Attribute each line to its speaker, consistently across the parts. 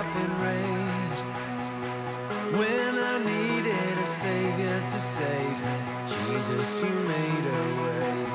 Speaker 1: I've been raised. When I needed a savior to save me, Jesus, you made a way.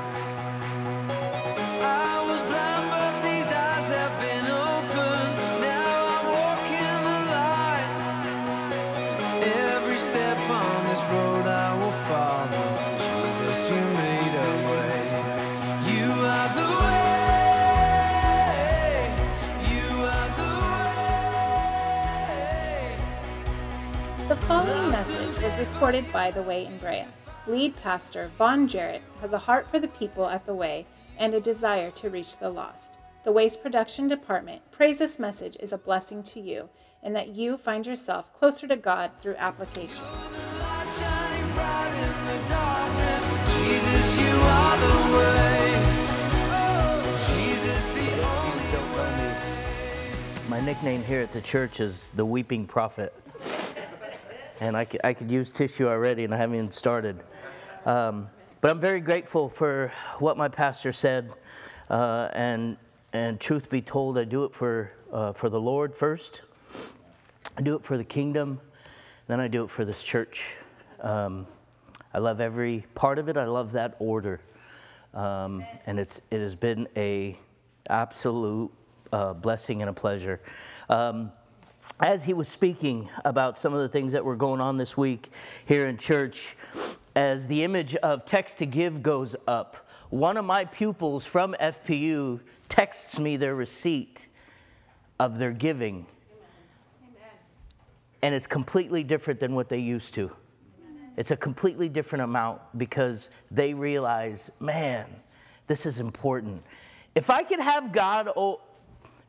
Speaker 1: Was
Speaker 2: recorded by The Way in Brea. Lead pastor Vaughn Jarrett has a heart for the people at The Way and a desire to reach the lost. The Way's production department prays this message is a blessing to you and that you find yourself closer to God through application.
Speaker 1: Light shining bright in the darkness. Jesus, you are the way. Oh, Jesus, the only
Speaker 3: Don't know me. My nickname here at the church is the Weeping Prophet. And I could, I could use tissue already, and I haven't even started. Um, but I'm very grateful for what my pastor said. Uh, and, and truth be told, I do it for, uh, for the Lord first, I do it for the kingdom, then I do it for this church. Um, I love every part of it, I love that order. Um, and it's, it has been a absolute uh, blessing and a pleasure. Um, as he was speaking about some of the things that were going on this week here in church, as the image of text to give goes up, one of my pupils from FPU texts me their receipt of their giving. And it's completely different than what they used to. It's a completely different amount because they realize, man, this is important. If I could have God oh,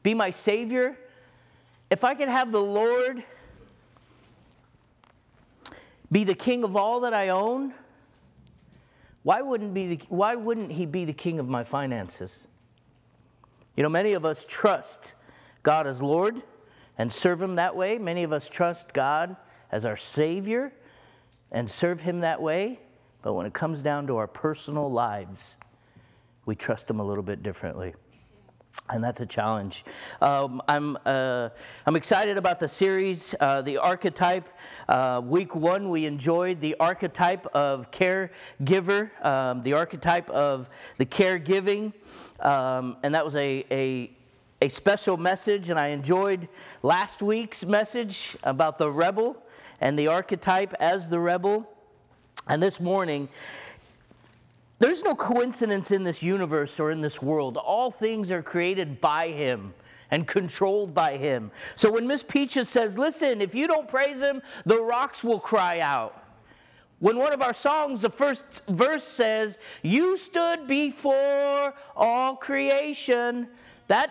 Speaker 3: be my Savior, if I could have the Lord be the King of all that I own, why wouldn't, be the, why wouldn't He be the King of my finances? You know, many of us trust God as Lord and serve Him that way. Many of us trust God as our Savior and serve Him that way. But when it comes down to our personal lives, we trust Him a little bit differently. And that's a challenge. Um, I'm, uh, I'm excited about the series, uh, The Archetype. Uh, week one, we enjoyed the archetype of caregiver, um, the archetype of the caregiving. Um, and that was a, a, a special message. And I enjoyed last week's message about the rebel and the archetype as the rebel. And this morning, there's no coincidence in this universe or in this world. All things are created by Him and controlled by Him. So when Miss Peaches says, Listen, if you don't praise Him, the rocks will cry out. When one of our songs, the first verse says, You stood before all creation, that,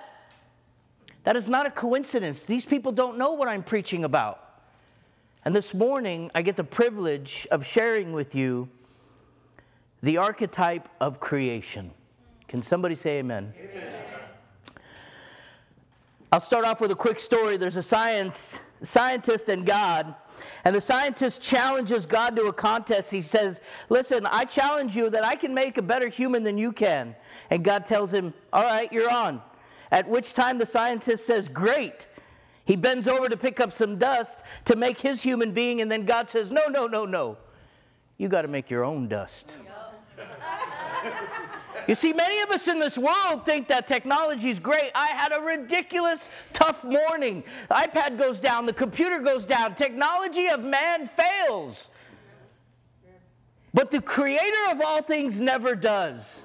Speaker 3: that is not a coincidence. These people don't know what I'm preaching about. And this morning, I get the privilege of sharing with you the archetype of creation. Can somebody say amen? amen? I'll start off with a quick story. There's a science scientist and God, and the scientist challenges God to a contest. He says, "Listen, I challenge you that I can make a better human than you can." And God tells him, "All right, you're on." At which time the scientist says, "Great." He bends over to pick up some dust to make his human being, and then God says, No, no, no, no. You got to make your own dust. See, many of us in this world think that technology is great. I had a ridiculous, tough morning. The iPad goes down, the computer goes down. Technology of man fails. But the creator of all things never does.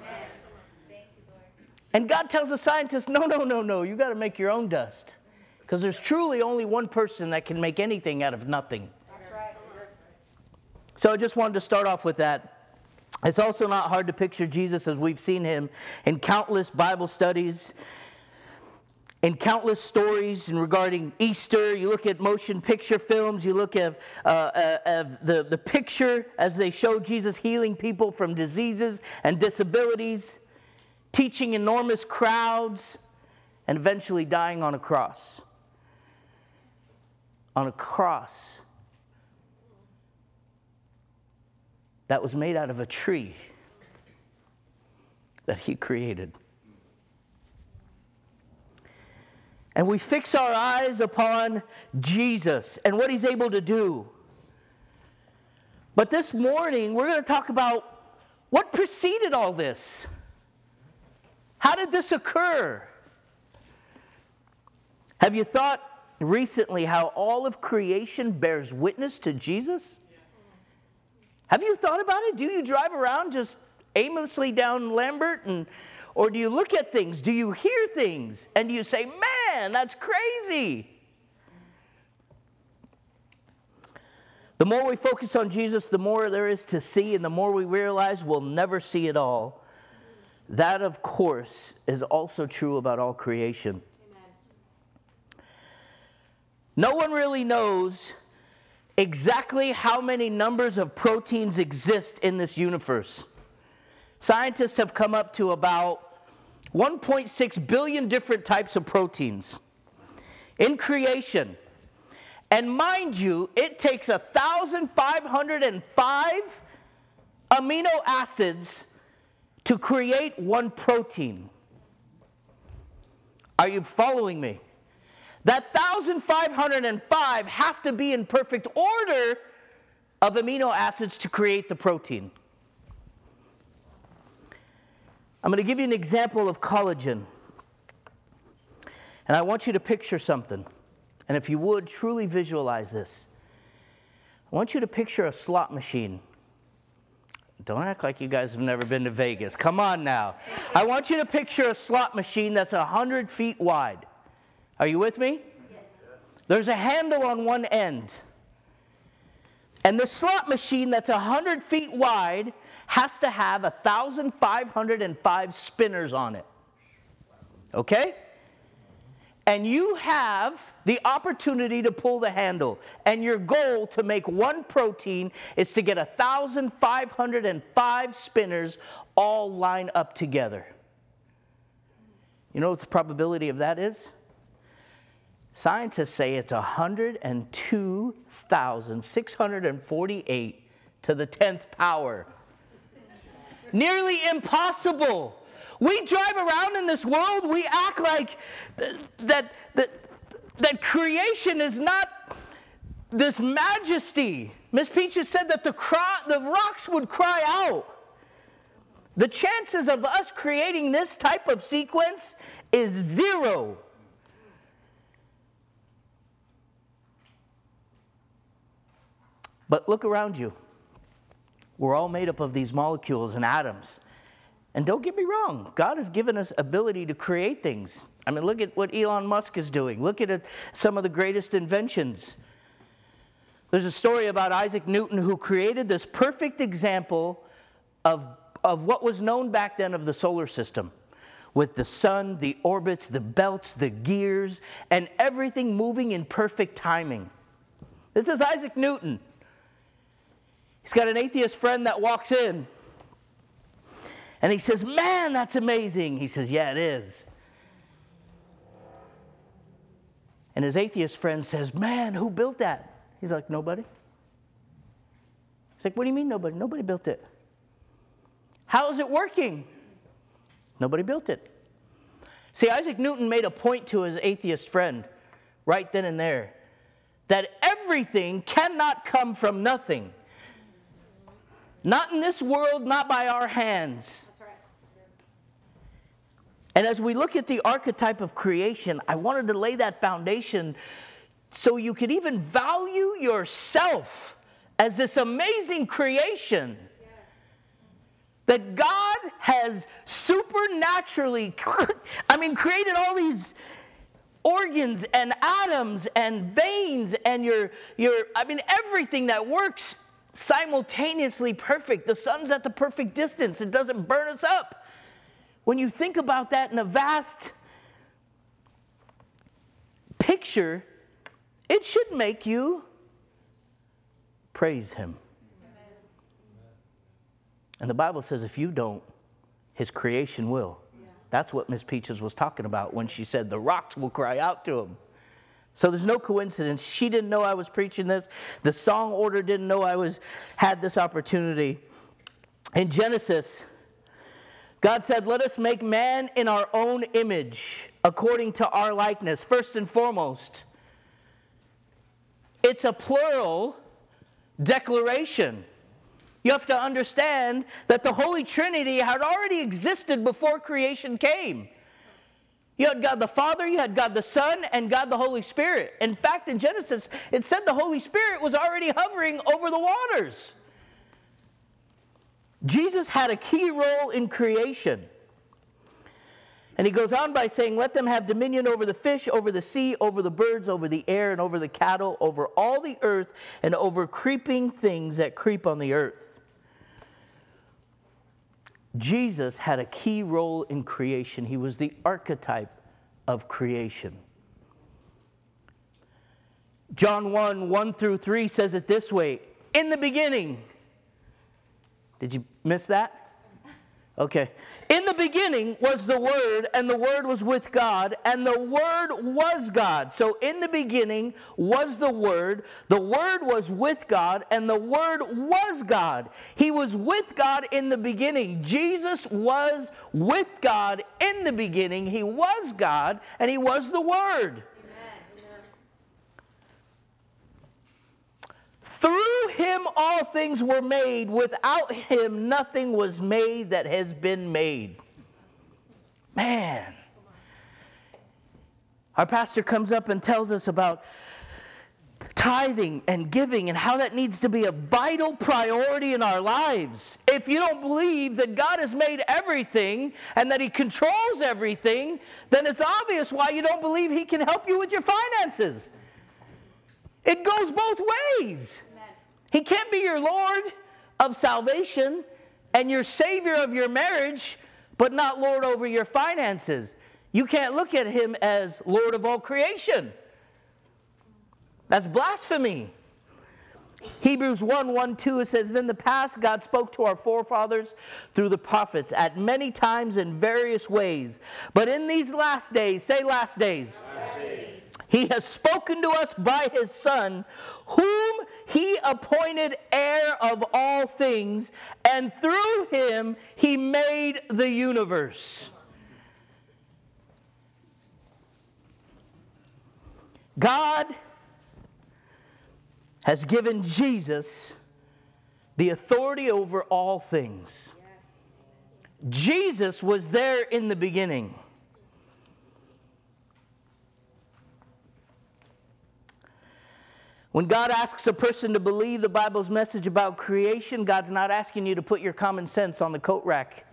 Speaker 3: And God tells the scientist, no, no, no, no, you got to make your own dust. Because there's truly only one person that can make anything out of nothing. So I just wanted to start off with that. It's also not hard to picture Jesus as we've seen him in countless Bible studies, in countless stories and regarding Easter. You look at motion picture films, you look at uh, uh, the, the picture as they show Jesus healing people from diseases and disabilities, teaching enormous crowds, and eventually dying on a cross. On a cross that was made out of a tree that he created. and we fix our eyes upon Jesus and what he's able to do. But this morning, we're going to talk about what preceded all this. How did this occur? Have you thought recently how all of creation bears witness to Jesus? Have you thought about it? Do you drive around just aimlessly down Lambert and or do you look at things? Do you hear things? And do you say, "Man, that's crazy." The more we focus on Jesus, the more there is to see, and the more we realize we'll never see it all. That, of course, is also true about all creation. No one really knows exactly how many numbers of proteins exist in this universe. Scientists have come up to about 1.6 billion different types of proteins in creation. And mind you, it takes 1,505 amino acids to create one protein. Are you following me? That 1,505 have to be in perfect order of amino acids to create the protein. I'm going to give you an example of collagen. And I want you to picture something. And if you would, truly visualize this. I want you to picture a slot machine. Don't act like you guys have never been to Vegas. Come on now. I want you to picture a slot machine that's 100 feet wide. Are you with me? There's a handle on one end. And the slot machine that's 100 feet wide has to have 1,505 spinners on it. Okay? and you have the opportunity to pull the handle, and your goal to make one protein is to get 1,505 spinners all line up together. You know what the probability of that is? Scientists say it's 102,648 to the 10th power. Nearly impossible. We drive around in this world, we act like th- that, that, that creation is not this majesty. Miss Peaches said that the, cry, the rocks would cry out. The chances of us creating this type of sequence is zero. But look around you. We're all made up of these molecules and atoms. And don't get me wrong, God has given us ability to create things. I mean, look at what Elon Musk is doing. Look at uh, some of the greatest inventions. There's a story about Isaac Newton who created this perfect example of, of what was known back then of the solar system with the sun, the orbits, the belts, the gears, and everything moving in perfect timing. This is Isaac Newton. He's got an atheist friend that walks in and he says, Man, that's amazing. He says, Yeah, it is. And his atheist friend says, Man, who built that? He's like, Nobody. He's like, What do you mean nobody? Nobody built it. How is it working? Nobody built it. See, Isaac Newton made a point to his atheist friend right then and there that everything cannot come from nothing. Not in this world, not by our hands. And as we look at the archetype of creation, I wanted to lay that foundation so you could even value yourself as this amazing creation that God has supernaturally, I mean, created all these organs and atoms and veins and your, your, I mean, everything that works simultaneously perfect. The sun's at the perfect distance, it doesn't burn us up. When you think about that in a vast picture, it should make you praise Him. And the Bible says if you don't, His creation will. That's what Miss Peaches was talking about when she said the rocks will cry out to Him. So there's no coincidence. She didn't know I was preaching this. The song order didn't know I was had this opportunity. In Genesis God said, Let us make man in our own image, according to our likeness. First and foremost, it's a plural declaration. You have to understand that the Holy Trinity had already existed before creation came. You had God the Father, you had God the Son, and God the Holy Spirit. In fact, in Genesis, it said the Holy Spirit was already hovering over the waters. Jesus had a key role in creation. And he goes on by saying, Let them have dominion over the fish, over the sea, over the birds, over the air, and over the cattle, over all the earth, and over creeping things that creep on the earth. Jesus had a key role in creation. He was the archetype of creation. John 1 1 through 3 says it this way In the beginning, did you miss that? Okay. In the beginning was the Word, and the Word was with God, and the Word was God. So in the beginning was the Word, the Word was with God, and the Word was God. He was with God in the beginning. Jesus was with God in the beginning. He was God, and He was the Word. Through him all things were made. Without him nothing was made that has been made. Man. Our pastor comes up and tells us about tithing and giving and how that needs to be a vital priority in our lives. If you don't believe that God has made everything and that He controls everything, then it's obvious why you don't believe He can help you with your finances. It goes both ways. He can't be your Lord of salvation and your Savior of your marriage, but not Lord over your finances. You can't look at Him as Lord of all creation. That's blasphemy. Hebrews 1 1 2, it says, In the past, God spoke to our forefathers through the prophets at many times in various ways. But in these last days, say last days. Last days he has spoken to us by his Son, whom he appointed heir of all things, and through him he made the universe. God has given Jesus the authority over all things. Jesus was there in the beginning. When God asks a person to believe the Bible's message about creation, God's not asking you to put your common sense on the coat rack.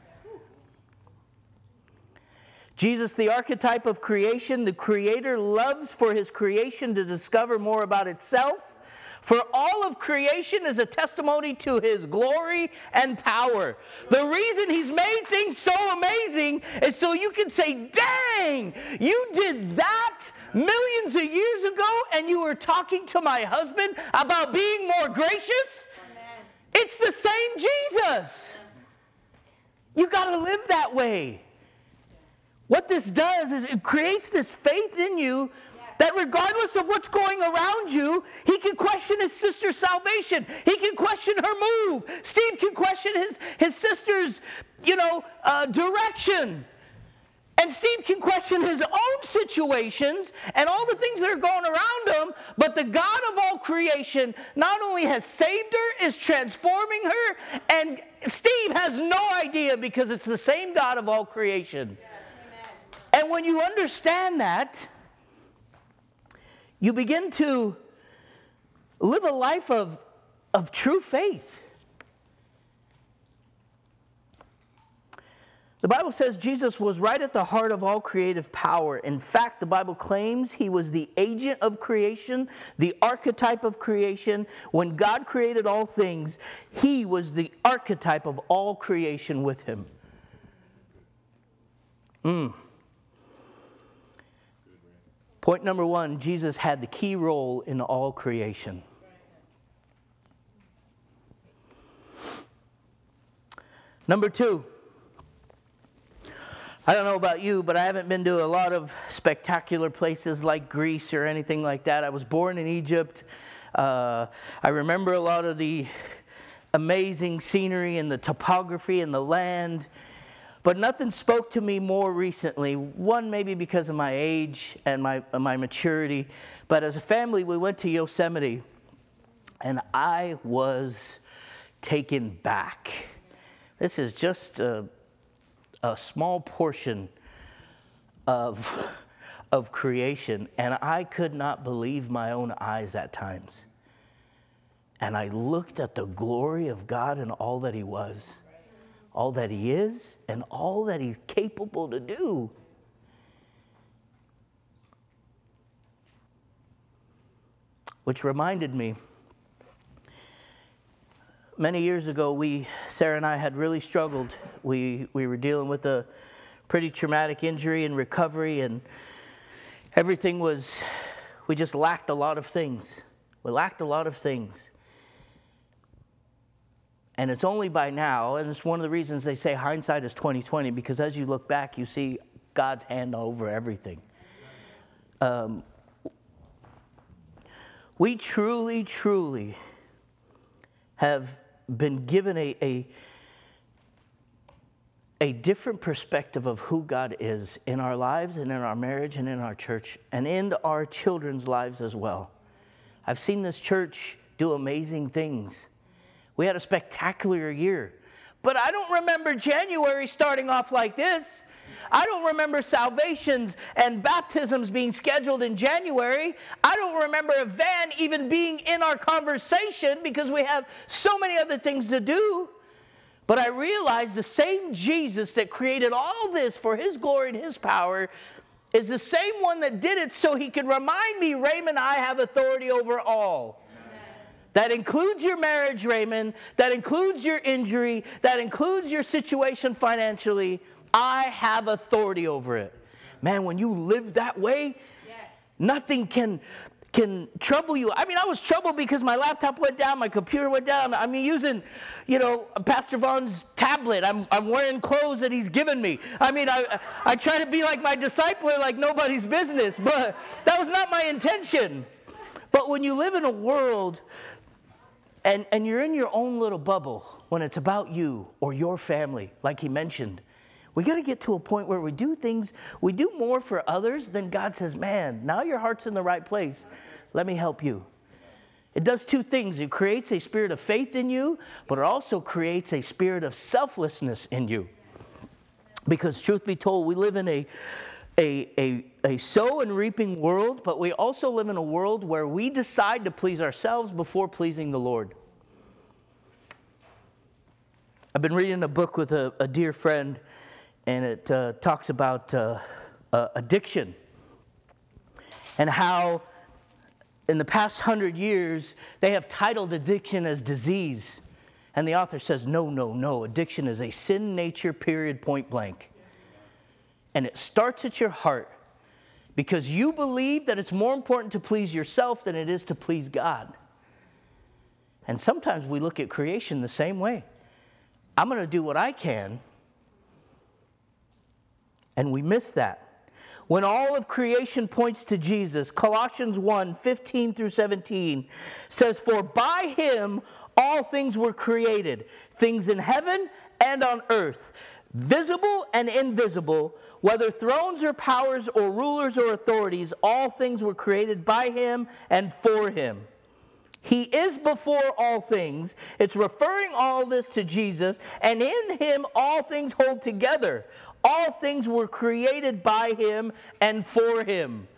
Speaker 3: Jesus, the archetype of creation, the creator, loves for his creation to discover more about itself. For all of creation is a testimony to his glory and power. The reason he's made things so amazing is so you can say, dang, you did that millions of years ago and you were talking to my husband about being more gracious? Amen. It's the same Jesus. You got to live that way. What this does is it creates this faith in you that regardless of what's going around you, he can question his sister's salvation. He can question her move. Steve can question his, his sister's, you know, uh, direction. And Steve can question his own situations and all the things that are going around him, but the God of all creation not only has saved her, is transforming her, and Steve has no idea because it's the same God of all creation. Yes, and when you understand that, you begin to live a life of, of true faith. The Bible says Jesus was right at the heart of all creative power. In fact, the Bible claims he was the agent of creation, the archetype of creation. When God created all things, he was the archetype of all creation with him. Mm. Point number one Jesus had the key role in all creation. Number two, I don't know about you, but I haven't been to a lot of spectacular places like Greece or anything like that. I was born in Egypt. Uh, I remember a lot of the amazing scenery and the topography and the land. But nothing spoke to me more recently. One, maybe because of my age and my, my maturity. But as a family, we went to Yosemite, and I was taken back. This is just a, a small portion of, of creation, and I could not believe my own eyes at times. And I looked at the glory of God and all that He was all that He is, and all that He's capable to do. Which reminded me, many years ago, we, Sarah and I, had really struggled. We, we were dealing with a pretty traumatic injury and recovery, and everything was, we just lacked a lot of things. We lacked a lot of things. And it's only by now, and it's one of the reasons they say hindsight is 2020, because as you look back, you see God's hand over everything. Um, we truly, truly have been given a, a, a different perspective of who God is in our lives and in our marriage and in our church and in our children's lives as well. I've seen this church do amazing things. We had a spectacular year. But I don't remember January starting off like this. I don't remember salvations and baptisms being scheduled in January. I don't remember a van even being in our conversation because we have so many other things to do. But I realize the same Jesus that created all this for his glory and his power is the same one that did it so he can remind me, Raymond, I have authority over all. That includes your marriage, Raymond. That includes your injury. That includes your situation financially. I have authority over it. Man, when you live that way, yes. nothing can can trouble you. I mean, I was troubled because my laptop went down, my computer went down. I mean, using, you know, Pastor Vaughn's tablet. I'm, I'm wearing clothes that he's given me. I mean, I, I try to be like my discipler, like nobody's business, but that was not my intention. But when you live in a world and, and you're in your own little bubble when it's about you or your family, like he mentioned. We got to get to a point where we do things, we do more for others than God says, man, now your heart's in the right place. Let me help you. It does two things it creates a spirit of faith in you, but it also creates a spirit of selflessness in you. Because, truth be told, we live in a, a, a, a sow and reaping world, but we also live in a world where we decide to please ourselves before pleasing the Lord. I've been reading a book with a, a dear friend, and it uh, talks about uh, uh, addiction and how in the past hundred years they have titled addiction as disease. And the author says, no, no, no, addiction is a sin nature, period, point blank. And it starts at your heart because you believe that it's more important to please yourself than it is to please God. And sometimes we look at creation the same way. I'm going to do what I can, and we miss that. When all of creation points to Jesus, Colossians 1 15 through 17 says, For by him all things were created, things in heaven and on earth visible and invisible, whether thrones or powers or rulers or authorities, all things were created by him and for him. He is before all things. It's referring all this to Jesus, and in him all things hold together. All things were created by him and for him.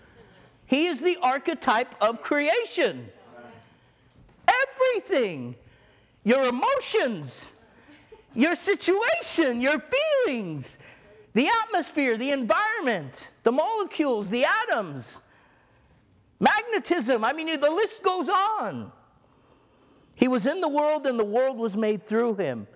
Speaker 3: He is the archetype of creation. Everything, your emotions, your situation, your feelings, the atmosphere, the environment, the molecules, the atoms, magnetism. I mean, the list goes on. He was in the world, and the world was made through him.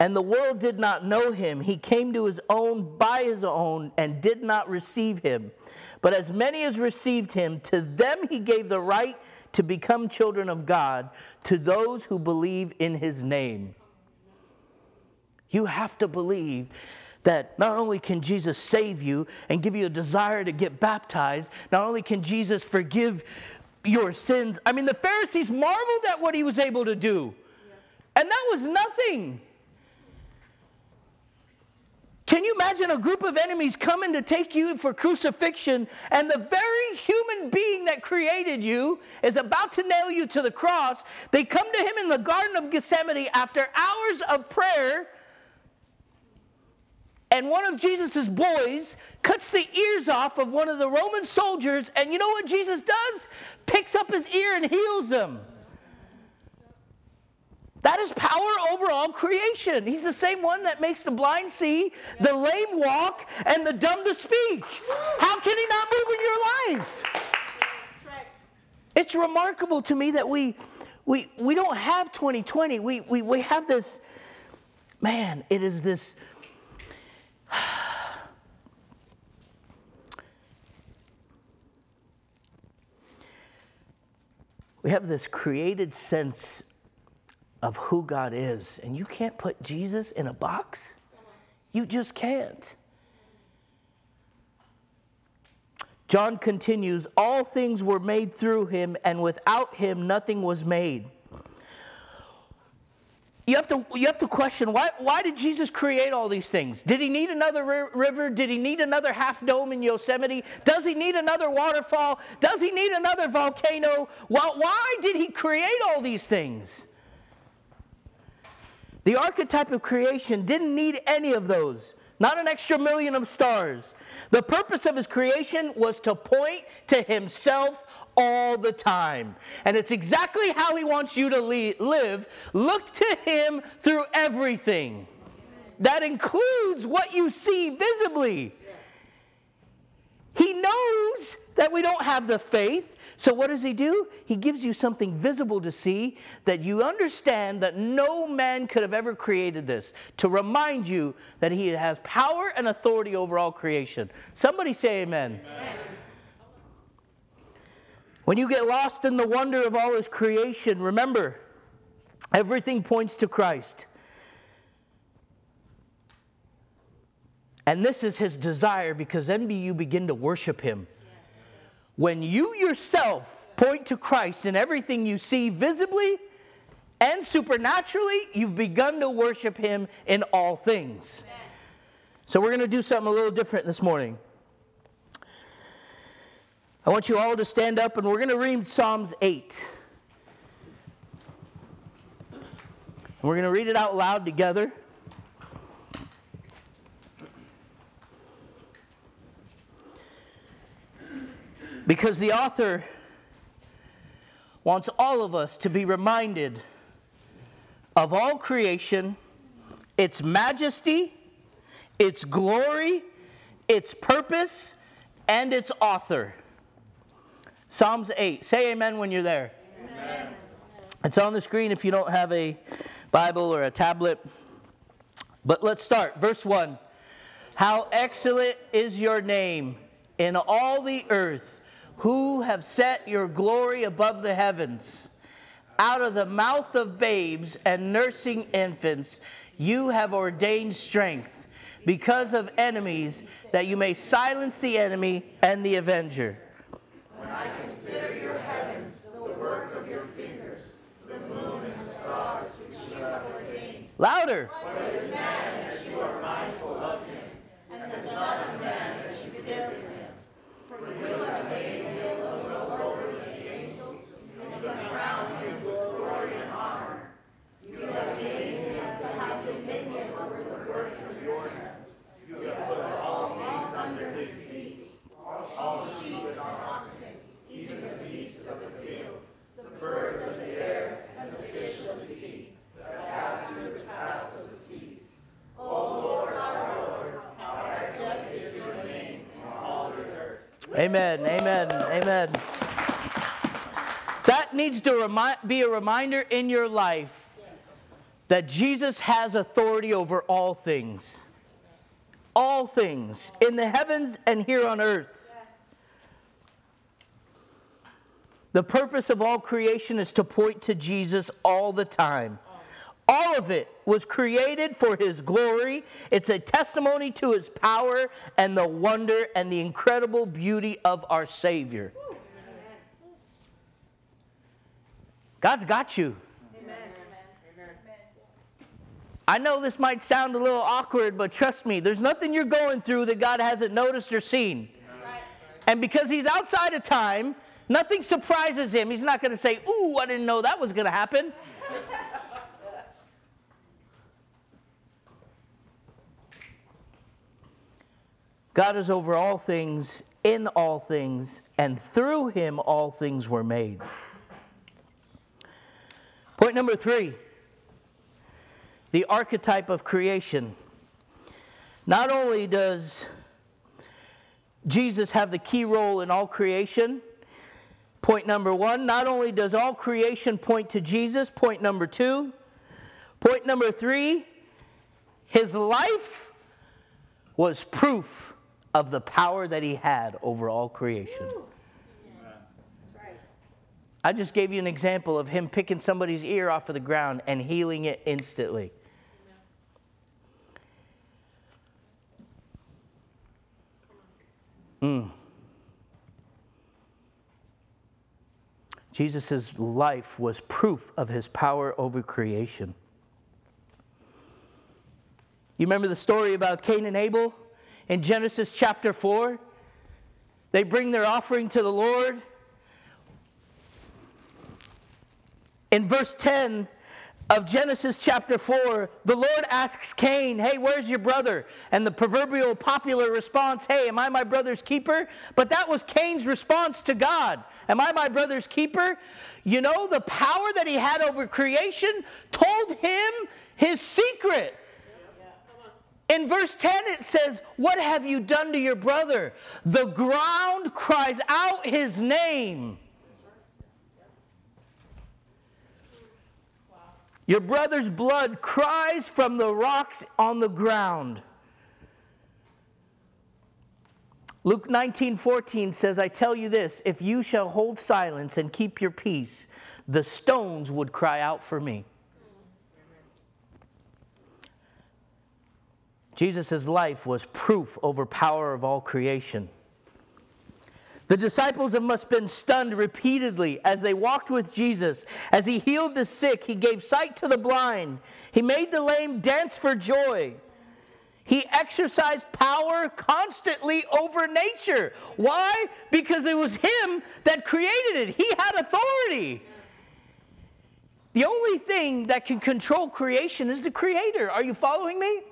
Speaker 3: And the world did not know him. He came to his own by his own and did not receive him. But as many as received him, to them he gave the right to become children of God, to those who believe in his name you have to believe that not only can Jesus save you and give you a desire to get baptized, not only can Jesus forgive your sins. I mean, the Pharisees marveled at what he was able to do, and that was nothing. Can you imagine a group of enemies coming to take you for crucifixion, and the very human being that created you is about to nail you to the cross? They come to him in the Garden of Gethsemane after hours of prayer, and one of Jesus' boys cuts the ears off of one of the Roman soldiers, and you know what Jesus does? Picks up his ear and heals him. That is power over all creation. He's the same one that makes the blind see, the lame walk, and the dumb to speak. How can he not move in your life? It's remarkable to me that we we we don't have 2020. We we, we have this, man, it is this. We have this created sense of who God is. And you can't put Jesus in a box. You just can't. John continues, all things were made through him, and without him nothing was made. You have to, you have to question why, why did Jesus create all these things? Did he need another river? Did he need another half dome in Yosemite? Does he need another waterfall? Does he need another volcano? Well, why did he create all these things? The archetype of creation didn't need any of those, not an extra million of stars. The purpose of his creation was to point to himself all the time. And it's exactly how he wants you to live. Look to him through everything. That includes what you see visibly. He knows that we don't have the faith. So, what does he do? He gives you something visible to see that you understand that no man could have ever created this, to remind you that he has power and authority over all creation. Somebody say amen. amen. When you get lost in the wonder of all his creation, remember, everything points to Christ. And this is his desire because then you begin to worship him. When you yourself point to Christ in everything you see visibly and supernaturally, you've begun to worship him in all things. So we're going to do something a little different this morning. I want you all to stand up and we're going to read Psalms 8. We're going to read it out loud together. Because the author wants all of us to be reminded of all creation, its majesty, its glory, its purpose, and its author. Psalms 8. Say amen when you're there. Amen. It's on the screen if you don't have a Bible or a tablet. But let's start. Verse 1 How excellent is your name in all the earth who have set your glory above the heavens. Out of the mouth of babes and nursing infants, you have ordained strength because of enemies, that you may silence the enemy and the avenger.
Speaker 4: When I consider your heavens, the work of your fingers, the moon and the stars which you have ordained.
Speaker 3: Louder.
Speaker 4: What is man that you are mindful of him, and the Son of Man that you visit him? For you have made him a little lower than the angels, and you have crowned him with glory and honor. You have made him to have dominion over the works of your hands. You have put all things under his feet, all sheep and oxen, even the beasts of the field, the birds of the air, and the fish of the sea, that pass through the paths of the seas. O Lord, our Lord, how excellent is your name in all the earth.
Speaker 3: Amen. Amen. Amen. That needs to be a reminder in your life that Jesus has authority over all things. All things in the heavens and here on earth. The purpose of all creation is to point to Jesus all the time. All of it was created for his glory. It's a testimony to his power and the wonder and the incredible beauty of our Savior. God's got you. I know this might sound a little awkward, but trust me, there's nothing you're going through that God hasn't noticed or seen. And because He's outside of time, nothing surprises Him. He's not going to say, Ooh, I didn't know that was going to happen. God is over all things, in all things, and through him all things were made. Point number three the archetype of creation. Not only does Jesus have the key role in all creation, point number one, not only does all creation point to Jesus, point number two, point number three, his life was proof of the power that he had over all creation. I just gave you an example of him picking somebody's ear off of the ground and healing it instantly. Mm. Jesus' life was proof of his power over creation. You remember the story about Cain and Abel in Genesis chapter 4? They bring their offering to the Lord. In verse 10, of Genesis chapter 4, the Lord asks Cain, Hey, where's your brother? And the proverbial popular response, Hey, am I my brother's keeper? But that was Cain's response to God. Am I my brother's keeper? You know, the power that he had over creation told him his secret. In verse 10, it says, What have you done to your brother? The ground cries out his name. Your brother's blood cries from the rocks on the ground. Luke 19 14 says, I tell you this, if you shall hold silence and keep your peace, the stones would cry out for me. Jesus' life was proof over power of all creation. The disciples must have been stunned repeatedly as they walked with Jesus. As he healed the sick, he gave sight to the blind, he made the lame dance for joy. He exercised power constantly over nature. Why? Because it was him that created it, he had authority. The only thing that can control creation is the creator. Are you following me?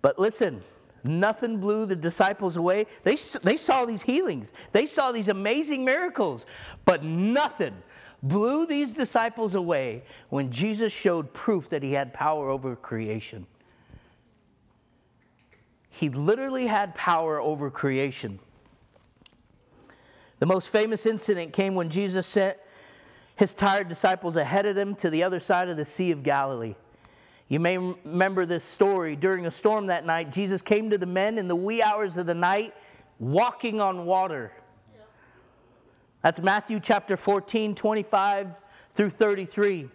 Speaker 3: But listen, Nothing blew the disciples away. They, they saw these healings, they saw these amazing miracles, but nothing blew these disciples away when Jesus showed proof that he had power over creation. He literally had power over creation. The most famous incident came when Jesus sent his tired disciples ahead of them to the other side of the Sea of Galilee. You may remember this story. During a storm that night, Jesus came to the men in the wee hours of the night, walking on water. That's Matthew chapter 14, 25 through 33.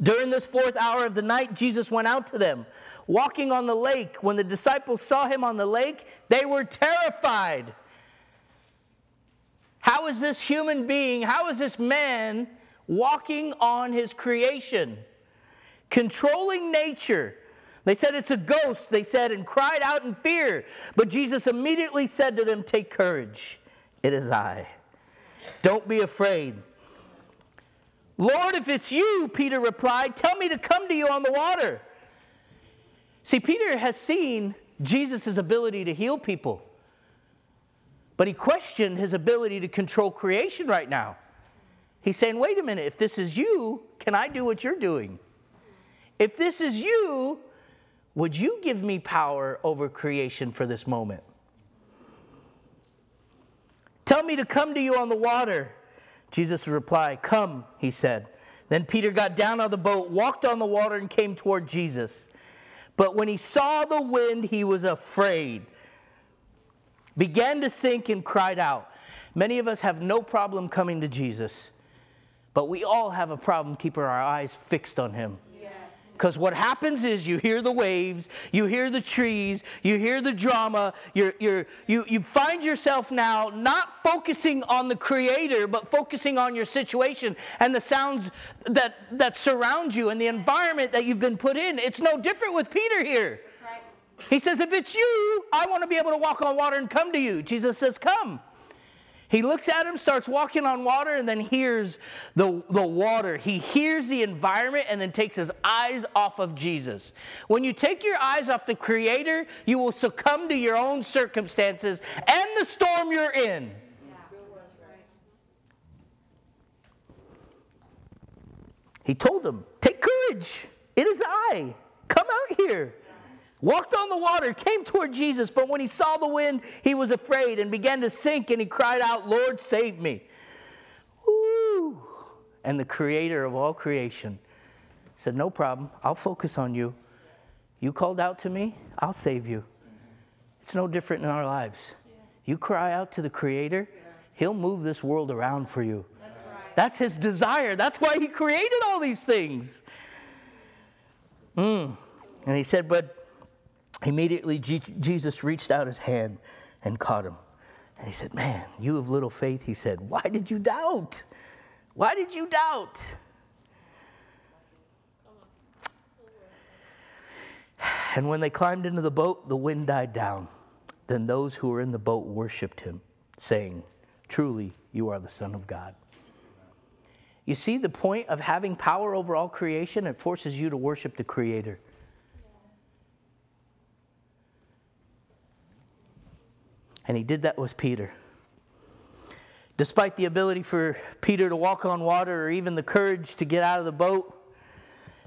Speaker 3: During this fourth hour of the night, Jesus went out to them, walking on the lake. When the disciples saw him on the lake, they were terrified. How is this human being, how is this man walking on his creation? Controlling nature. They said it's a ghost, they said, and cried out in fear. But Jesus immediately said to them, Take courage, it is I. Don't be afraid. Lord, if it's you, Peter replied, tell me to come to you on the water. See, Peter has seen Jesus' ability to heal people, but he questioned his ability to control creation right now. He's saying, wait a minute, if this is you, can I do what you're doing? If this is you, would you give me power over creation for this moment? Tell me to come to you on the water. Jesus replied, Come, he said. Then Peter got down on the boat, walked on the water, and came toward Jesus. But when he saw the wind, he was afraid, began to sink, and cried out. Many of us have no problem coming to Jesus, but we all have a problem keeping our eyes fixed on him. Because what happens is you hear the waves, you hear the trees, you hear the drama, you're, you're, you, you find yourself now not focusing on the Creator, but focusing on your situation and the sounds that, that surround you and the environment that you've been put in. It's no different with Peter here. He says, If it's you, I want to be able to walk on water and come to you. Jesus says, Come. He looks at him, starts walking on water, and then hears the, the water. He hears the environment and then takes his eyes off of Jesus. When you take your eyes off the Creator, you will succumb to your own circumstances and the storm you're in. He told him, Take courage. It is I. Come out here. Walked on the water, came toward Jesus, but when he saw the wind, he was afraid and began to sink, and he cried out, Lord, save me. Woo! And the creator of all creation said, No problem. I'll focus on you. You called out to me, I'll save you. It's no different in our lives. You cry out to the creator, he'll move this world around for you. That's his desire. That's why he created all these things. Mm. And he said, But immediately Je- Jesus reached out his hand and caught him. And he said, Man, you have little faith, he said, Why did you doubt? Why did you doubt? And when they climbed into the boat, the wind died down. Then those who were in the boat worshiped him, saying, Truly, you are the Son of God. You see the point of having power over all creation? It forces you to worship the Creator. And he did that with Peter. Despite the ability for Peter to walk on water or even the courage to get out of the boat,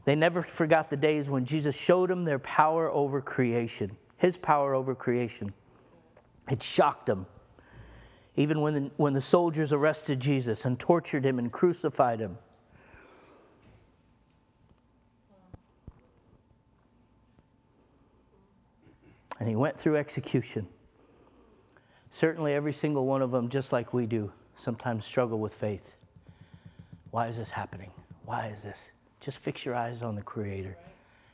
Speaker 3: they never forgot the days when Jesus showed them their power over creation, his power over creation. It shocked them. Even when the, when the soldiers arrested Jesus and tortured him and crucified him. And he went through execution. Certainly, every single one of them, just like we do, sometimes struggle with faith. Why is this happening? Why is this? Just fix your eyes on the Creator.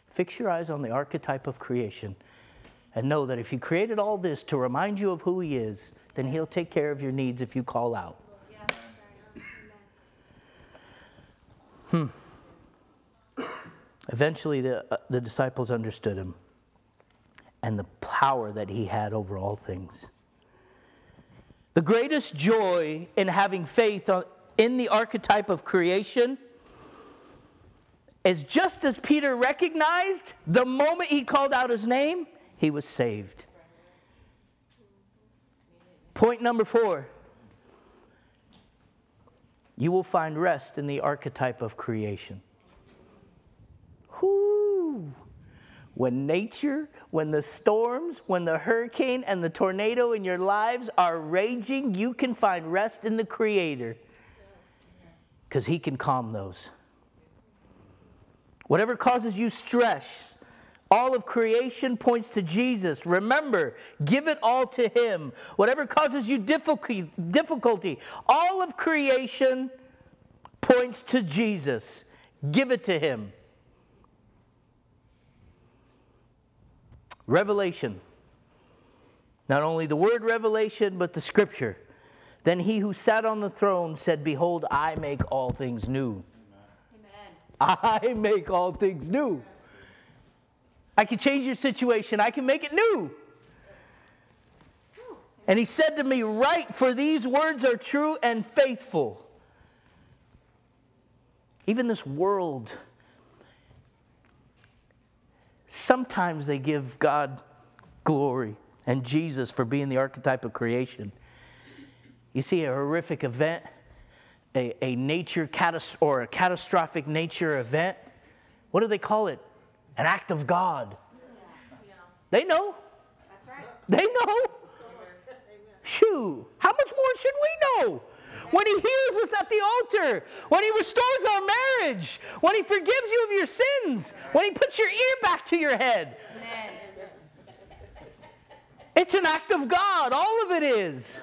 Speaker 3: Fix your eyes on the archetype of creation and know that if He created all this to remind you of who He is, then He'll take care of your needs if you call out. Hmm. Eventually, the, uh, the disciples understood Him and the power that He had over all things. The greatest joy in having faith in the archetype of creation is just as Peter recognized the moment he called out his name, he was saved. Point number four you will find rest in the archetype of creation. When nature, when the storms, when the hurricane and the tornado in your lives are raging, you can find rest in the Creator because He can calm those. Whatever causes you stress, all of creation points to Jesus. Remember, give it all to Him. Whatever causes you difficulty, all of creation points to Jesus. Give it to Him. Revelation. Not only the word revelation, but the scripture. Then he who sat on the throne said, Behold, I make all things new. Amen. I make all things new. I can change your situation, I can make it new. And he said to me, Write, for these words are true and faithful. Even this world, sometimes they give God glory and Jesus for being the archetype of creation. You see a horrific event, a, a nature catas- or a catastrophic nature event. What do they call it? An act of God. They know. Right. They know. Shoo. How much more should we know? When he heals us at the altar, when he restores our marriage, when he forgives you of your sins, when he puts your ear back to your head. It's an act of God. All of it is.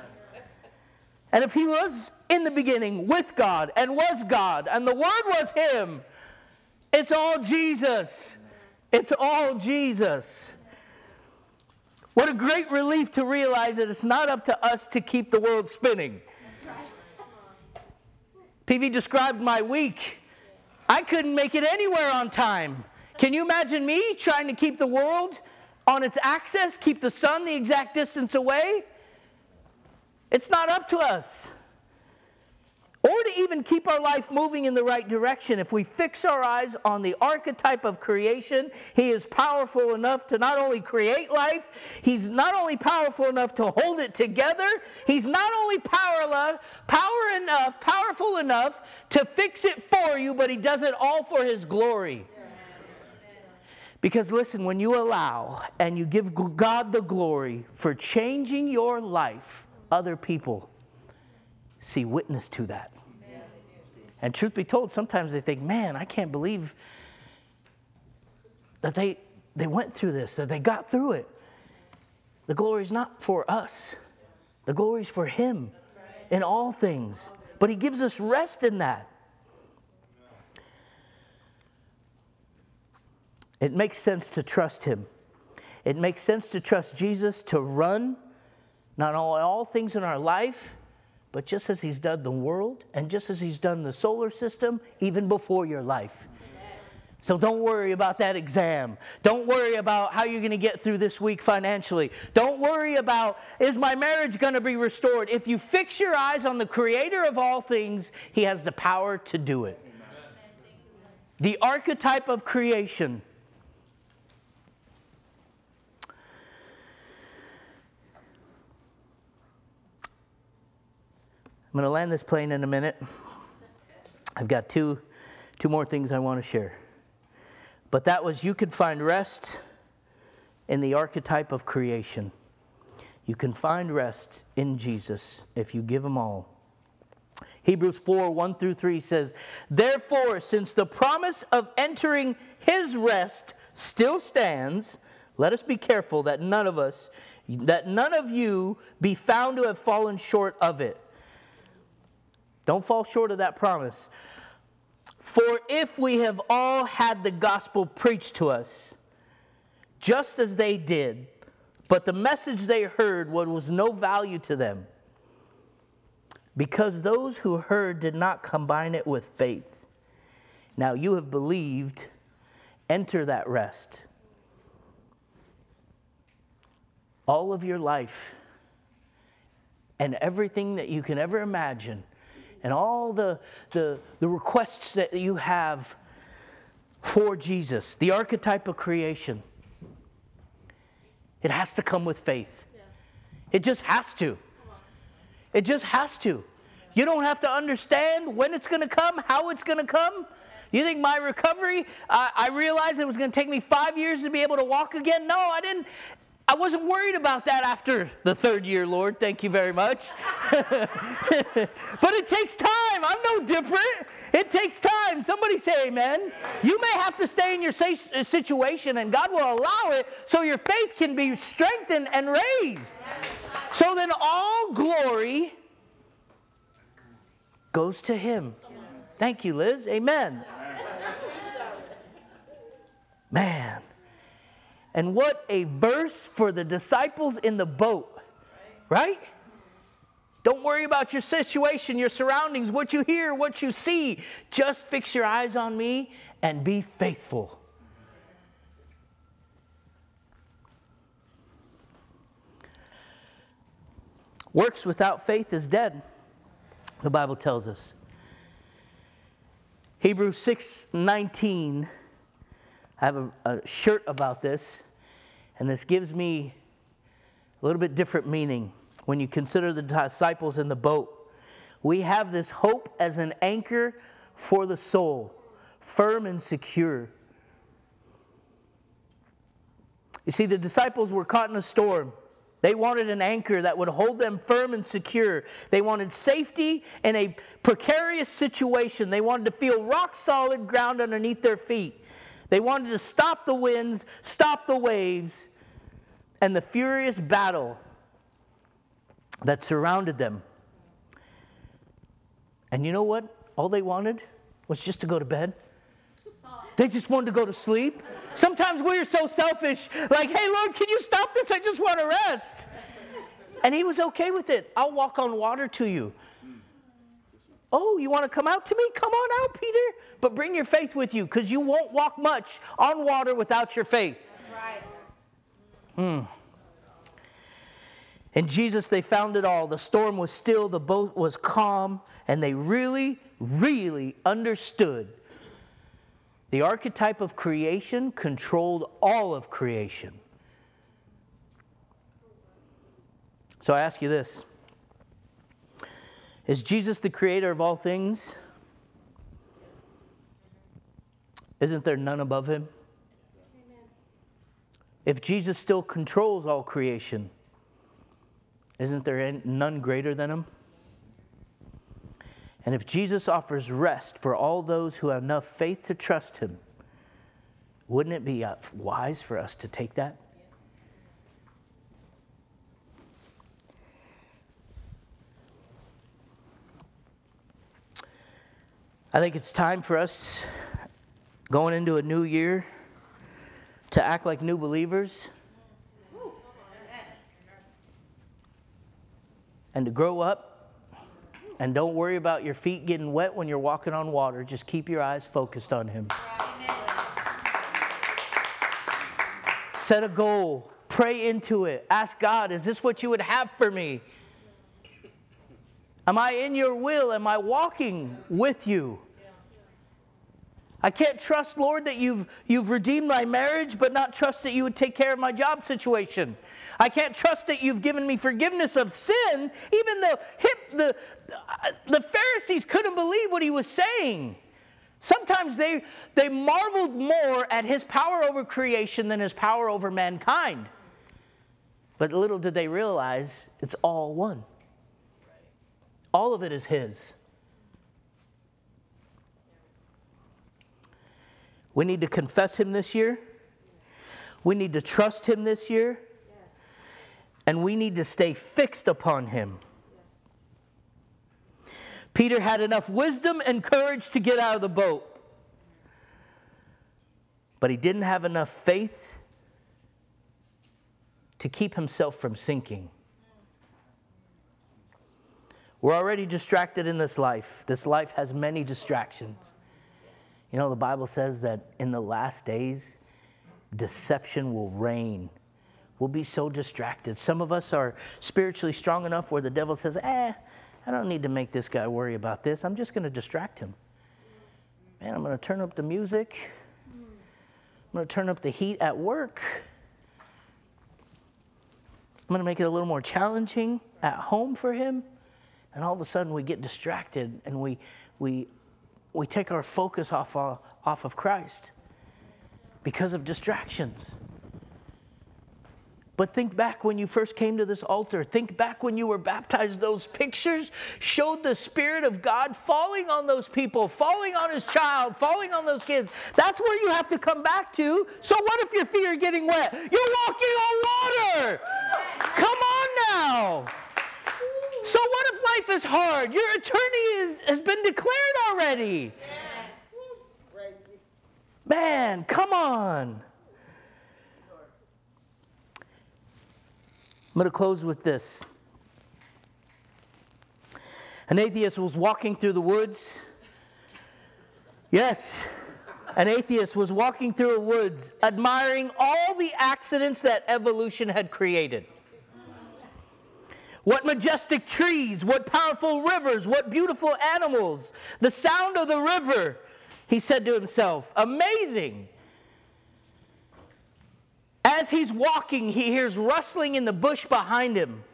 Speaker 3: And if he was in the beginning with God and was God and the Word was him, It's all Jesus. It's all Jesus. What a great relief to realize that it's not up to us to keep the world spinning. PV described my week. I couldn't make it anywhere on time. Can you imagine me trying to keep the world on its axis, keep the sun the exact distance away? It's not up to us. Or to even keep our life moving in the right direction, if we fix our eyes on the archetype of creation, He is powerful enough to not only create life, He's not only powerful enough to hold it together, He's not only power, power enough, powerful enough to fix it for you, but He does it all for His glory. Because listen, when you allow and you give God the glory for changing your life, other people see witness to that. And truth be told, sometimes they think, man, I can't believe that they, they went through this, that they got through it. The glory is not for us, the glory is for Him in all things. But He gives us rest in that. It makes sense to trust Him. It makes sense to trust Jesus to run not only all things in our life, but just as He's done the world and just as He's done the solar system, even before your life. So don't worry about that exam. Don't worry about how you're going to get through this week financially. Don't worry about is my marriage going to be restored? If you fix your eyes on the creator of all things, he has the power to do it. The archetype of creation going to land this plane in a minute. I've got two, two more things I want to share. But that was you could find rest in the archetype of creation. You can find rest in Jesus if you give him all. Hebrews 4 1 through 3 says, Therefore, since the promise of entering his rest still stands, let us be careful that none of us, that none of you be found to have fallen short of it. Don't fall short of that promise. For if we have all had the gospel preached to us, just as they did, but the message they heard was no value to them, because those who heard did not combine it with faith. Now you have believed, enter that rest. All of your life and everything that you can ever imagine and all the, the, the requests that you have for Jesus, the archetype of creation, it has to come with faith. It just has to. It just has to. You don't have to understand when it's going to come, how it's going to come. You think my recovery, I, I realized it was going to take me five years to be able to walk again? No, I didn't. I wasn't worried about that after the third year, Lord. Thank you very much. but it takes time. I'm no different. It takes time. Somebody say amen. You may have to stay in your situation, and God will allow it so your faith can be strengthened and raised. So then all glory goes to Him. Thank you, Liz. Amen. Man. And what a verse for the disciples in the boat, right? Don't worry about your situation, your surroundings, what you hear, what you see. Just fix your eyes on me and be faithful. Works without faith is dead, the Bible tells us. Hebrews 6 19. I have a, a shirt about this. And this gives me a little bit different meaning when you consider the disciples in the boat. We have this hope as an anchor for the soul, firm and secure. You see, the disciples were caught in a storm. They wanted an anchor that would hold them firm and secure. They wanted safety in a precarious situation. They wanted to feel rock solid ground underneath their feet. They wanted to stop the winds, stop the waves, and the furious battle that surrounded them. And you know what? All they wanted was just to go to bed. They just wanted to go to sleep. Sometimes we're so selfish, like, hey, Lord, can you stop this? I just want to rest. And he was okay with it. I'll walk on water to you. Oh, you want to come out to me? Come on out, Peter. But bring your faith with you because you won't walk much on water without your faith.
Speaker 2: That's right. Hmm.
Speaker 3: In Jesus, they found it all. The storm was still, the boat was calm, and they really, really understood. The archetype of creation controlled all of creation. So I ask you this Is Jesus the creator of all things? Isn't there none above him? If Jesus still controls all creation, isn't there none greater than him? And if Jesus offers rest for all those who have enough faith to trust him, wouldn't it be uh, wise for us to take that? I think it's time for us going into a new year to act like new believers and to grow up. And don't worry about your feet getting wet when you're walking on water. Just keep your eyes focused on Him. Set a goal, pray into it. Ask God, is this what you would have for me? Am I in your will? Am I walking with you? I can't trust, Lord, that you've, you've redeemed my marriage, but not trust that you would take care of my job situation. I can't trust that you've given me forgiveness of sin, even though hip, the, the Pharisees couldn't believe what he was saying. Sometimes they, they marveled more at his power over creation than his power over mankind. But little did they realize it's all one. All of it is his. We need to confess him this year. We need to trust him this year. And we need to stay fixed upon him. Peter had enough wisdom and courage to get out of the boat, but he didn't have enough faith to keep himself from sinking. We're already distracted in this life. This life has many distractions. You know, the Bible says that in the last days, deception will reign. We'll be so distracted. Some of us are spiritually strong enough where the devil says, eh, I don't need to make this guy worry about this. I'm just going to distract him. Man, I'm going to turn up the music. I'm going to turn up the heat at work. I'm going to make it a little more challenging at home for him. And all of a sudden, we get distracted and we, we, we take our focus off, of, off of Christ because of distractions. But think back when you first came to this altar. Think back when you were baptized. Those pictures showed the Spirit of God falling on those people, falling on His child, falling on those kids. That's where you have to come back to. So, what if your feet are getting wet? You're walking on water. Come on now. So, what if life is hard? Your eternity is, has been declared already. Man, come on. I'm going to close with this. An atheist was walking through the woods. Yes, an atheist was walking through the woods admiring all the accidents that evolution had created. What majestic trees, what powerful rivers, what beautiful animals, the sound of the river, he said to himself. Amazing. As he's walking, he hears rustling in the bush behind him.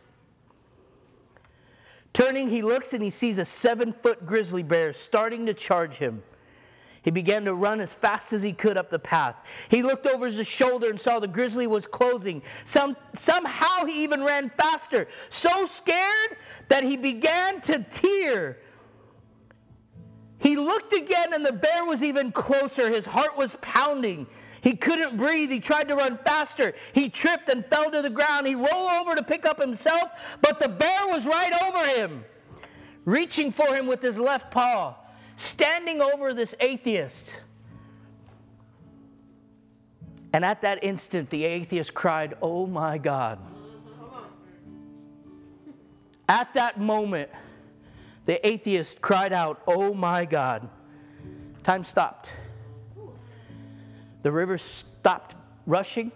Speaker 3: Turning, he looks and he sees a seven foot grizzly bear starting to charge him. He began to run as fast as he could up the path. He looked over his shoulder and saw the grizzly was closing. Some, somehow he even ran faster, so scared that he began to tear. He looked again and the bear was even closer. His heart was pounding. He couldn't breathe. He tried to run faster. He tripped and fell to the ground. He rolled over to pick up himself, but the bear was right over him, reaching for him with his left paw, standing over this atheist. And at that instant, the atheist cried, Oh my God. At that moment, the atheist cried out, Oh my God. Time stopped. The river stopped rushing.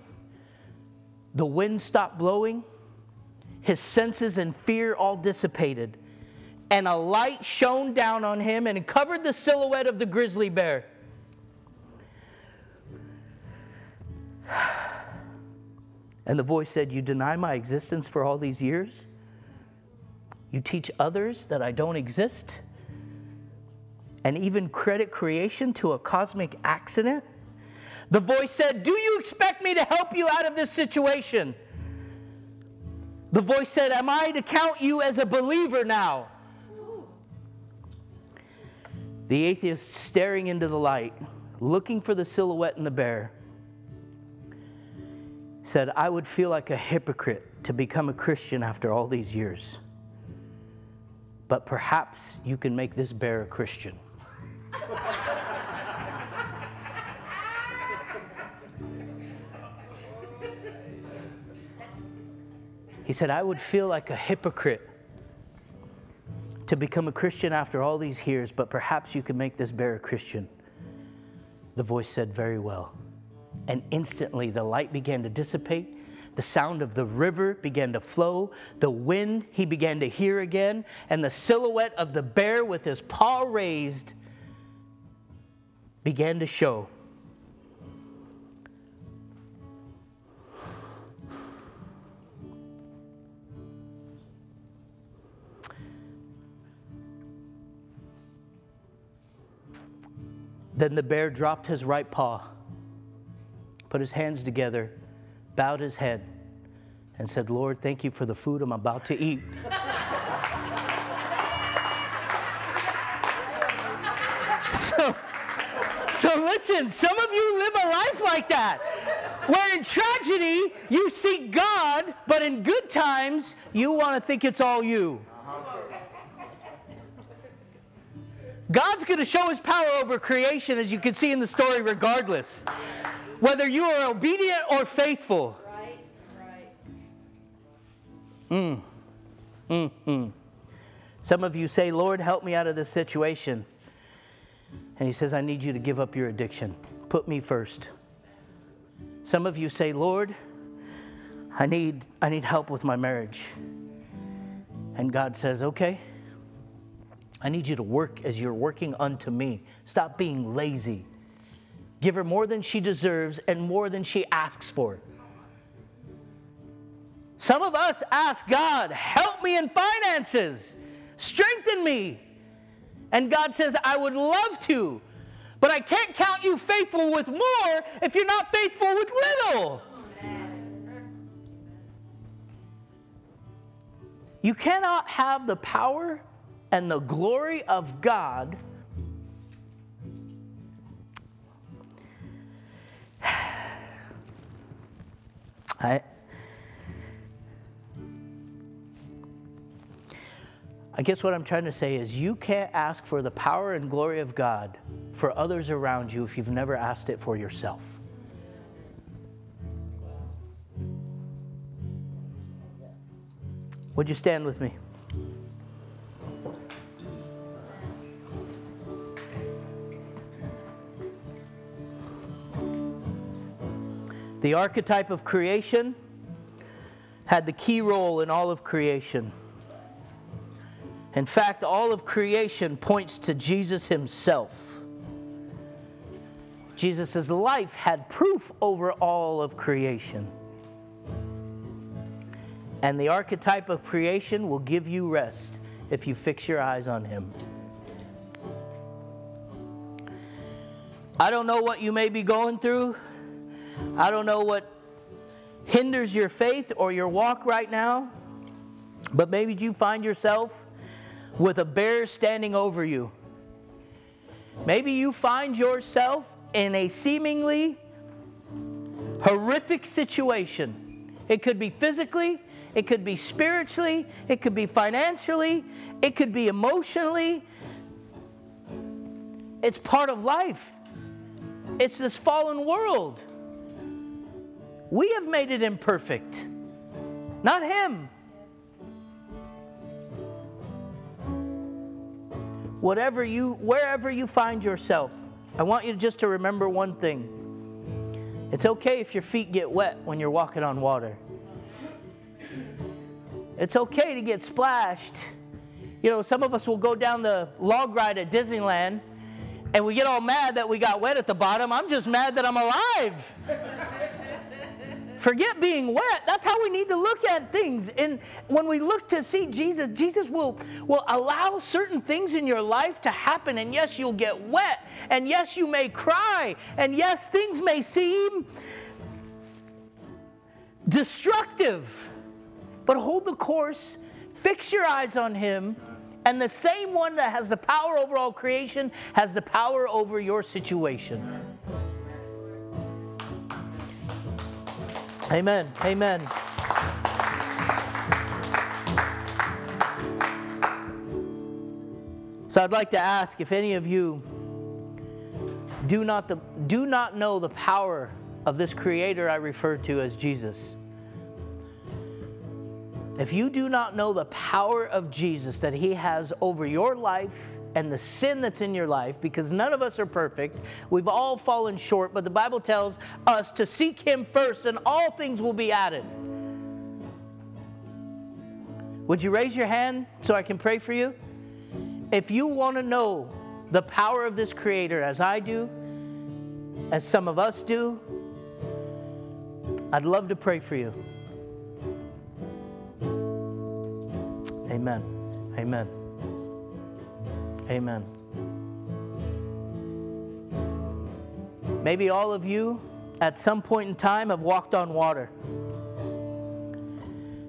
Speaker 3: The wind stopped blowing. His senses and fear all dissipated. And a light shone down on him and covered the silhouette of the grizzly bear. And the voice said, You deny my existence for all these years? You teach others that I don't exist? And even credit creation to a cosmic accident? The voice said, Do you expect me to help you out of this situation? The voice said, Am I to count you as a believer now? The atheist staring into the light, looking for the silhouette in the bear, said, I would feel like a hypocrite to become a Christian after all these years. But perhaps you can make this bear a Christian. he said, I would feel like a hypocrite to become a Christian after all these years, but perhaps you can make this bear a Christian. The voice said, Very well. And instantly the light began to dissipate. The sound of the river began to flow. The wind he began to hear again. And the silhouette of the bear with his paw raised began to show. Then the bear dropped his right paw, put his hands together, bowed his head, and said, Lord, thank you for the food I'm about to eat. so, so listen, some of you live a life like that. Where in tragedy, you seek God, but in good times, you want to think it's all you. God's going to show his power over creation, as you can see in the story, regardless. Whether you are obedient or faithful.
Speaker 4: Right, right.
Speaker 3: Mm. Mm, mm. Some of you say, Lord, help me out of this situation. And he says, I need you to give up your addiction. Put me first. Some of you say, Lord, I need, I need help with my marriage. And God says, okay. I need you to work as you're working unto me. Stop being lazy. Give her more than she deserves and more than she asks for. Some of us ask God, help me in finances, strengthen me. And God says, I would love to, but I can't count you faithful with more if you're not faithful with little. You cannot have the power and the glory of God I, I guess what I'm trying to say is you can't ask for the power and glory of God for others around you if you've never asked it for yourself. Would you stand with me? The archetype of creation had the key role in all of creation. In fact, all of creation points to Jesus himself. Jesus' life had proof over all of creation. And the archetype of creation will give you rest if you fix your eyes on him. I don't know what you may be going through. I don't know what hinders your faith or your walk right now, but maybe you find yourself with a bear standing over you. Maybe you find yourself in a seemingly horrific situation. It could be physically, it could be spiritually, it could be financially, it could be emotionally. It's part of life. It's this fallen world. We have made it imperfect, not Him. Whatever you, wherever you find yourself, I want you just to remember one thing. It's okay if your feet get wet when you're walking on water. It's okay to get splashed. You know, some of us will go down the log ride at Disneyland and we get all mad that we got wet at the bottom. I'm just mad that I'm alive. Forget being wet. That's how we need to look at things. And when we look to see Jesus, Jesus will, will allow certain things in your life to happen. And yes, you'll get wet. And yes, you may cry. And yes, things may seem destructive. But hold the course, fix your eyes on Him. And the same one that has the power over all creation has the power over your situation. Amen. Amen. So I'd like to ask if any of you do not, the, do not know the power of this creator I refer to as Jesus. If you do not know the power of Jesus that he has over your life and the sin that's in your life, because none of us are perfect, we've all fallen short, but the Bible tells us to seek him first and all things will be added. Would you raise your hand so I can pray for you? If you want to know the power of this Creator as I do, as some of us do, I'd love to pray for you. Amen. Amen. Amen. Maybe all of you at some point in time have walked on water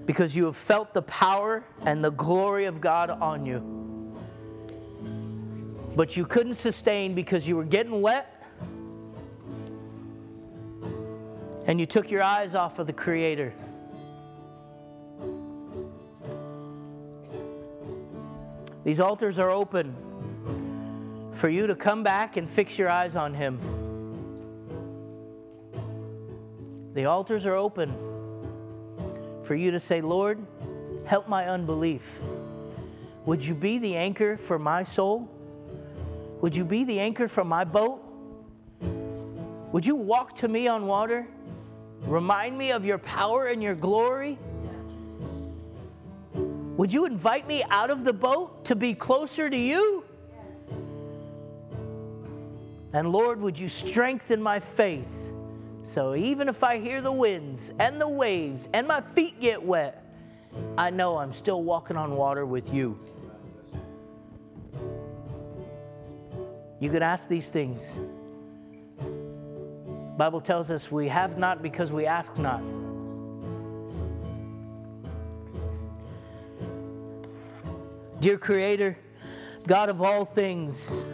Speaker 3: because you have felt the power and the glory of God on you. But you couldn't sustain because you were getting wet and you took your eyes off of the Creator. These altars are open for you to come back and fix your eyes on Him. The altars are open for you to say, Lord, help my unbelief. Would you be the anchor for my soul? Would you be the anchor for my boat? Would you walk to me on water? Remind me of your power and your glory? Would you invite me out of the boat to be closer to you? And Lord, would you strengthen my faith so even if I hear the winds and the waves and my feet get wet, I know I'm still walking on water with you. You could ask these things. Bible tells us we have not because we ask not. Dear Creator, God of all things,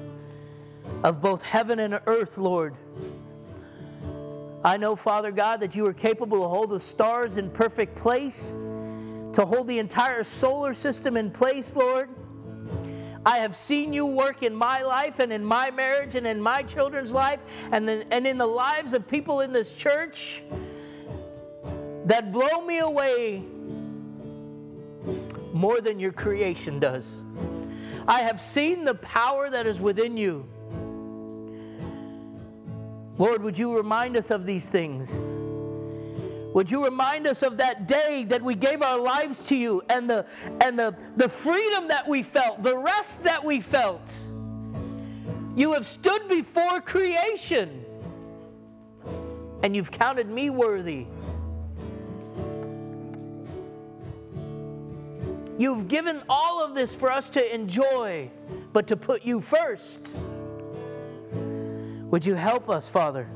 Speaker 3: of both heaven and earth, Lord, I know, Father God, that you are capable to hold the stars in perfect place, to hold the entire solar system in place, Lord. I have seen you work in my life and in my marriage and in my children's life and, then, and in the lives of people in this church that blow me away more than your creation does. I have seen the power that is within you. Lord, would you remind us of these things? Would you remind us of that day that we gave our lives to you and the, and the, the freedom that we felt, the rest that we felt? You have stood before creation and you've counted me worthy. You've given all of this for us to enjoy, but to put you first. Would you help us, Father,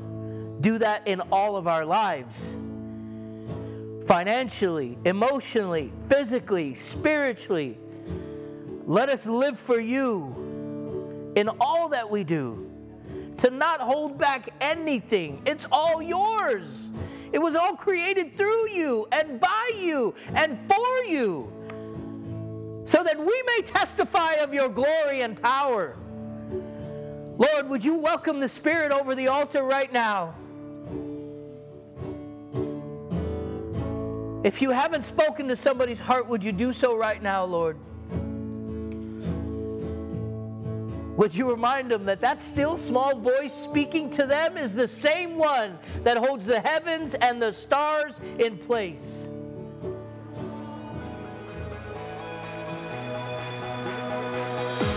Speaker 3: do that in all of our lives? Financially, emotionally, physically, spiritually. Let us live for you in all that we do. To not hold back anything, it's all yours. It was all created through you and by you and for you so that we may testify of your glory and power. Lord, would you welcome the Spirit over the altar right now? If you haven't spoken to somebody's heart, would you do so right now, Lord? Would you remind them that that still small voice speaking to them is the same one that holds the heavens and the stars in place?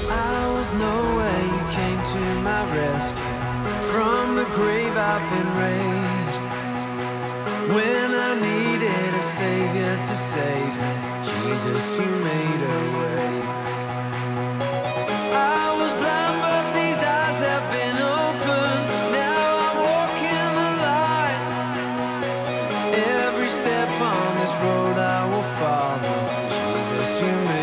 Speaker 1: I was nowhere, my rescue. From the grave I've been raised. When I needed a savior to save me, Jesus, you made a way. I was blind, but these eyes have been. Now I walk in the light. Every step on this road I will follow. Jesus, you made